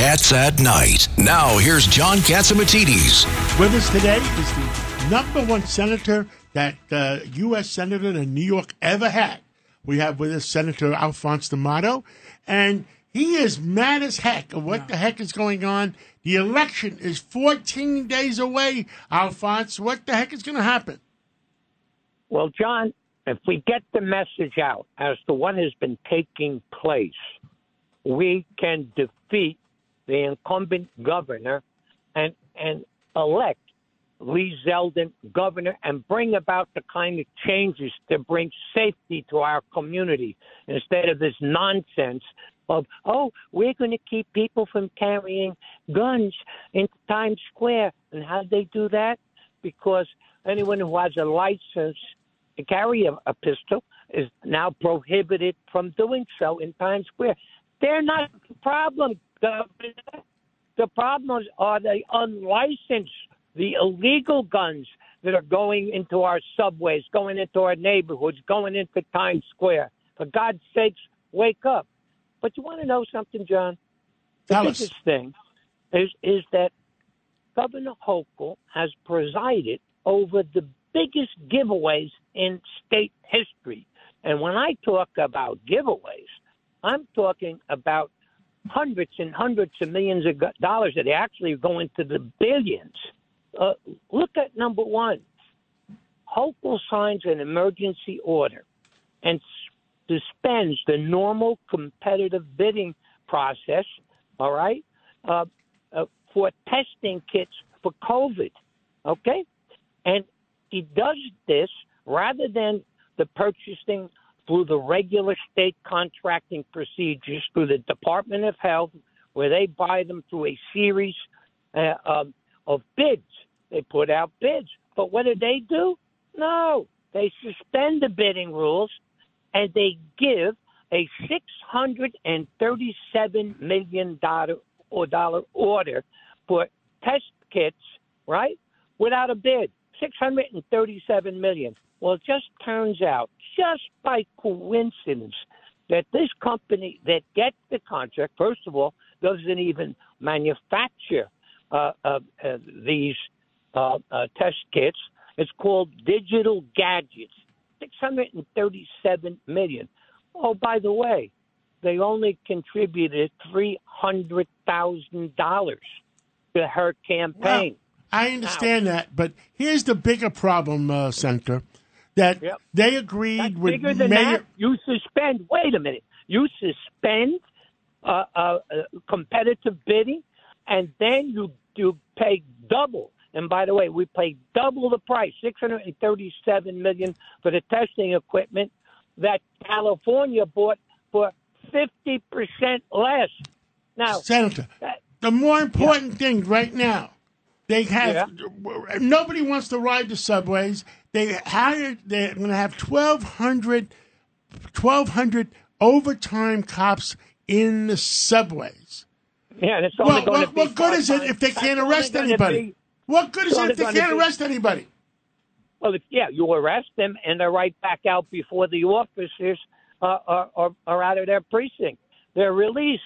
Cats at Night. Now, here's John Catsimatidis. With us today is the number one senator that uh, the U.S. senator in New York ever had. We have with us Senator Alphonse D'Amato, and he is mad as heck of what the heck is going on. The election is 14 days away. Alphonse, what the heck is going to happen? Well, John, if we get the message out as to what has been taking place, we can defeat the incumbent governor and and elect Lee Zeldin governor and bring about the kind of changes to bring safety to our community instead of this nonsense of oh we're going to keep people from carrying guns in Times Square. And how they do that? Because anyone who has a license to carry a, a pistol is now prohibited from doing so in Times Square. They're not the problem, Governor. The problems are the unlicensed, the illegal guns that are going into our subways, going into our neighborhoods, going into Times Square. For God's sakes, wake up. But you want to know something, John? The us. biggest thing is is that Governor Hochul has presided over the biggest giveaways in state history. And when I talk about giveaways, I'm talking about hundreds and hundreds of millions of dollars that actually go into the billions. Uh, look at number one. Hochul signs an emergency order and suspends the normal competitive bidding process, all right, uh, uh, for testing kits for COVID, okay? And he does this rather than the purchasing through the regular state contracting procedures through the Department of Health, where they buy them through a series uh, um, of bids. They put out bids. But what do they do? No, they suspend the bidding rules and they give a six hundred and thirty-seven million dollar or dollar order for test kits, right? Without a bid, six hundred and thirty-seven million. Well, it just turns out, just by coincidence, that this company that gets the contract, first of all, doesn't even manufacture uh, uh, uh, these uh, uh, test kits. It's called Digital Gadgets. 637 million. Oh, by the way, they only contributed $300,000 to her campaign. I understand that, but here's the bigger problem, uh, Senator, that Yep. they agreed That's with bigger than Mayor. that. You suspend. Wait a minute. You suspend uh, uh, uh, competitive bidding, and then you you pay double. And by the way, we pay double the price, six hundred and thirty-seven million for the testing equipment that California bought for fifty percent less. Now, Senator, that- the more important thing right now, they have nobody wants to ride the subways. They hired. They're going to have 1,200, 1,200 overtime cops in the subways. yeah, and it's only Well, going what, to be what good is it if they can't arrest anybody? be- what good is it if they can't be- arrest anybody? Well, if, yeah, you arrest them and they're right back out before the officers uh, are, are, are out of their precinct. They're released.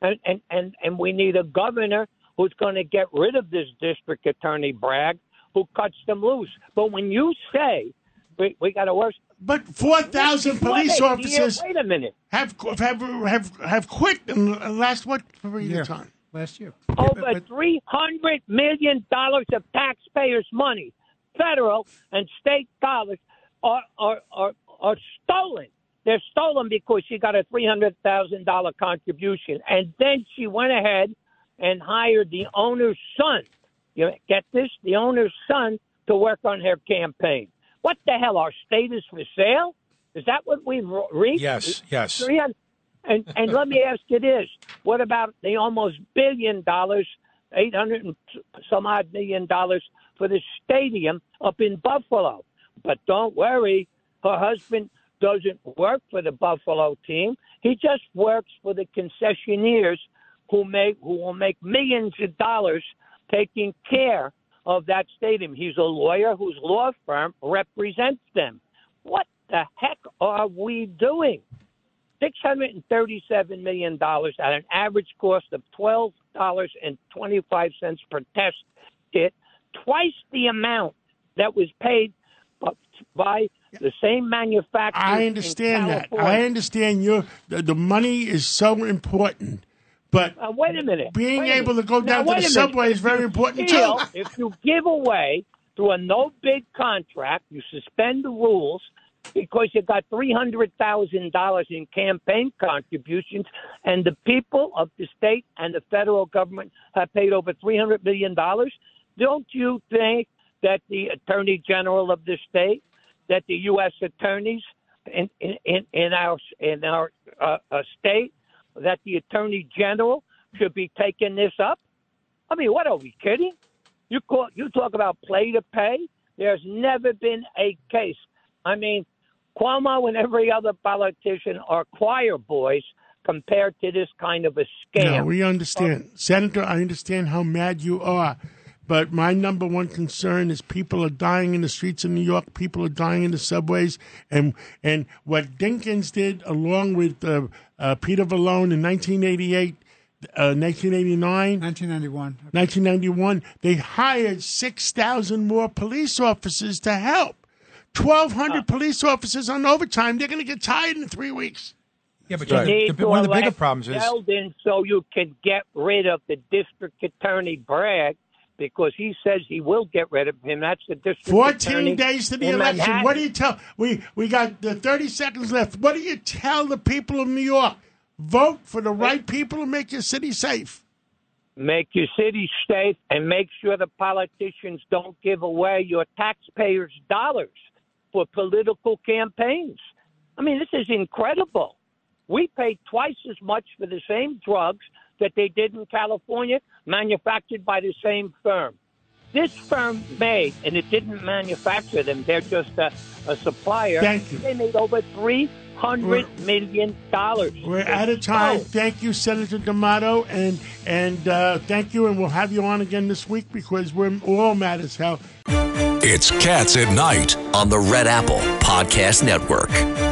And, and, and, and we need a governor who's going to get rid of this district attorney, Bragg, who cuts them loose. But when you say we, we got to worse. But 4,000 police Wait, officers Wait a minute. have have have have quit in the last what period year. of time? last year. Over But- but- three hundred million dollars of taxpayers' money, federal and state dollars, are are are, are stolen. They're stolen because she got a three hundred thousand dollar contribution, and then she went ahead and hired the owner's son. You get this? The owner's son to work on her campaign. What the hell? Our state is for sale? Is that what we've reached? Yes, yes. And and let me ask you this: What about the almost billion dollars, eight hundred and some odd million dollars for the stadium up in Buffalo? But don't worry, her husband doesn't work for the Buffalo team. He just works for the concessionaires who make who will make millions of dollars taking care of that stadium. He's a lawyer whose law firm represents them. What the heck are we doing? $637 million at an average cost of $12.25 per test kit, twice the amount that was paid by the same manufacturer. I understand that. I understand your the, the money is so important. But uh, wait a minute. Being wait able to go down now, to the subway is very important feel, too. If you give away through a no bid contract, you suspend the rules because you got three hundred thousand dollars in campaign contributions, and the people of the state and the federal government have paid over three hundred million dollars. Don't you think that the attorney general of the state, that the U.S. attorneys in in, in our in our uh, uh, state that the attorney general should be taking this up? I mean, what are we kidding? You call, you talk about play to pay. There's never been a case. I mean, Cuomo and every other politician are choir boys compared to this kind of a scam. No, we understand, Senator. I understand how mad you are. But my number one concern is people are dying in the streets of New York. People are dying in the subways, and and what Dinkins did, along with uh, uh, Peter Vallone in 1988, uh, 1989, 1991, 1991, they hired 6,000 more police officers to help. 1,200 police officers on overtime. They're going to get tired in three weeks. Yeah, but You the- need the- to one of the bigger problems is Zeldin so you can get rid of the district attorney Bragg because he says he will get rid of him. That's the district 14 days to the election. Manhattan. What do you tell? We we got the 30 seconds left. What do you tell the people of New York? Vote for the right people and make your city safe. make your city safe and make sure the politicians don't give away your taxpayers' dollars for political campaigns. I mean, this is incredible. We pay twice as much for the same drugs that they did in California, manufactured by the same firm. This firm made, and it didn't manufacture them, they're just a, a supplier. Thank you. They made over three hundred million dollars. We're out of time. Thank you, Senator D'Amato, and and uh, thank you, and we'll have you on again this week because we're all mad as hell. It's Cats at Night. on the Red Apple Podcast Network.